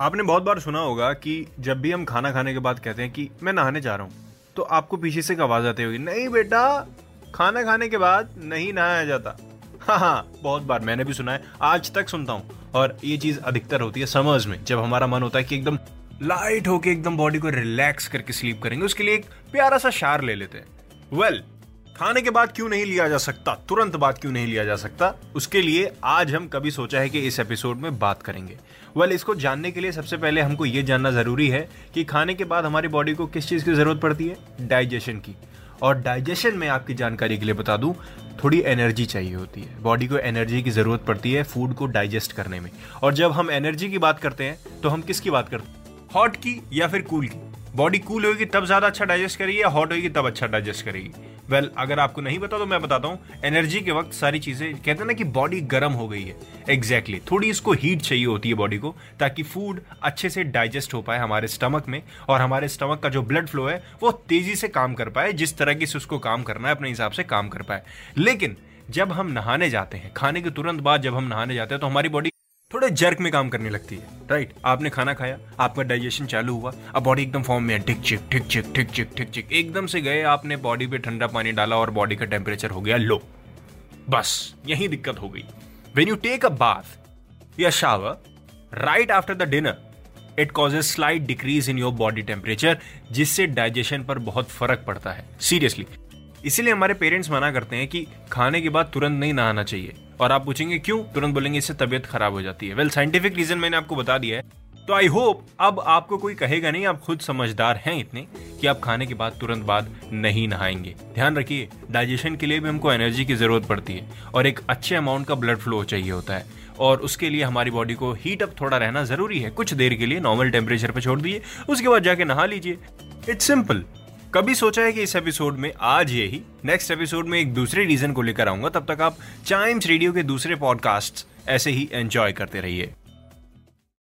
आपने बहुत बार सुना होगा कि जब भी हम खाना खाने के बाद कहते हैं कि मैं नहाने जा रहा हूँ तो आपको पीछे से आवाज़ आती होगी नहीं बेटा खाना खाने के बाद नहीं नहाया जाता। हाँ हाँ बहुत बार मैंने भी सुना है आज तक सुनता हूँ। और ये चीज़ अधिकतर होती है समर्स में जब हमारा मन होता है कि एकदम लाइट होके एकदम बॉडी को रिलैक्स करके स्लीप करेंगे उसके लिए एक प्यारा सा शार ले लेते हैं। वेल well, खाने के बाद क्यों नहीं लिया जा सकता? तुरंत बाद क्यों नहीं लिया जा सकता? उसके लिए आज हम कभी सोचा है कि इस एपिसोड में बात करेंगे। वेल well, इसको जानने के लिए सबसे पहले हमको ये जानना ज़रूरी है कि खाने के बाद हमारी बॉडी को किस चीज़ की ज़रूरत पड़ती है? डाइजेशन की। और डाइजेशन में आपकी जानकारी के लिए बता दूँ थोड़ी एनर्जी चाहिए होती है। बॉडी को एनर्जी की ज़रूरत पड़ती है फ़ूड को डाइजेस्ट करने में। और जब हम एनर्जी की बात करते हैं तो हम किसकी बात करते हैं? हॉट की या फिर कूल की? बॉडी कूल होगी तब ज़्यादा अच्छा डाइजेस्ट करेगी या हॉट होगी तब अच्छा डाइजेस्ट करेगी? वेल well, अगर आपको नहीं पता तो मैं बताता हूँ। एनर्जी के वक्त सारी चीज़ें कहते हैं ना कि बॉडी गर्म हो गई है। Exactly exactly. थोड़ी इसको हीट चाहिए होती है बॉडी को ताकि फ़ूड अच्छे से डाइजेस्ट हो पाए हमारे स्टमक में और हमारे स्टमक का जो ब्लड फ्लो है वो तेज़ी से काम कर पाए जिस तरह की से उसको काम करना है अपने हिसाब से काम कर पाए। लेकिन जब हम नहाने जाते हैं खाने के तुरंत बाद जब हम नहाने जाते हैं तो हमारी बॉडी थोड़े जर्क में काम करने लगती है राइट आपने खाना खाया, आपका डाइजेशन चालू हुआ, अब बॉडी एकदम फॉर्म में टिक चिक टिक चिक टिक चिक टिक चिक। एकदम से गए, आपने बॉडी पे ठंडा पानी डाला और बॉडी का टेम्परेचर हो गया लो बस, यही दिक्कत हो गई। When you take a bath या shower right after the dinner it causes slight decrease in your body temperature जिससे डाइजेशन पर बहुत फ़र्क पड़ता है। सीरियसली इसीलिए हमारे पेरेंट्स मना करते हैं कि खाने के बाद तुरंत नहीं नहाना चाहिए। और आप पूछेंगे, क्यों? तुरंत बोलेंगे, इससे तबियत खराब हो जाती है. वेल साइंटिफिक रीजन मैंने आपको बता दिया है। तो आई होप अब आपको कोई कहेगा नहीं, आप खुद समझदार हैं इतने कि आप खाने के बाद तुरंत बाद नहीं नहाएँगे। ध्यान रखिए डाइजेशन के लिए भी हमको एनर्जी की ज़रूरत पड़ती है और एक अच्छे अमाउंट का ब्लड फ्लो चाहिए होता है। और उसके लिए हमारी बॉडी को हीट अप थोड़ा रहना ज़रूरी है। कुछ देर के लिए नॉर्मल टेम्परेचर पर छोड़ दीजिए उसके बाद जाके नहा लीजिए। इट्स सिंपल कभी सोचा है कि इस एपिसोड में आज यही नेक्स्ट एपिसोड में एक दूसरे रीजन को लेकर आऊँगा, तब तक आप चाइम्स रेडियो के दूसरे पॉडकास्ट ऐसे ही एंजॉय करते रहिए।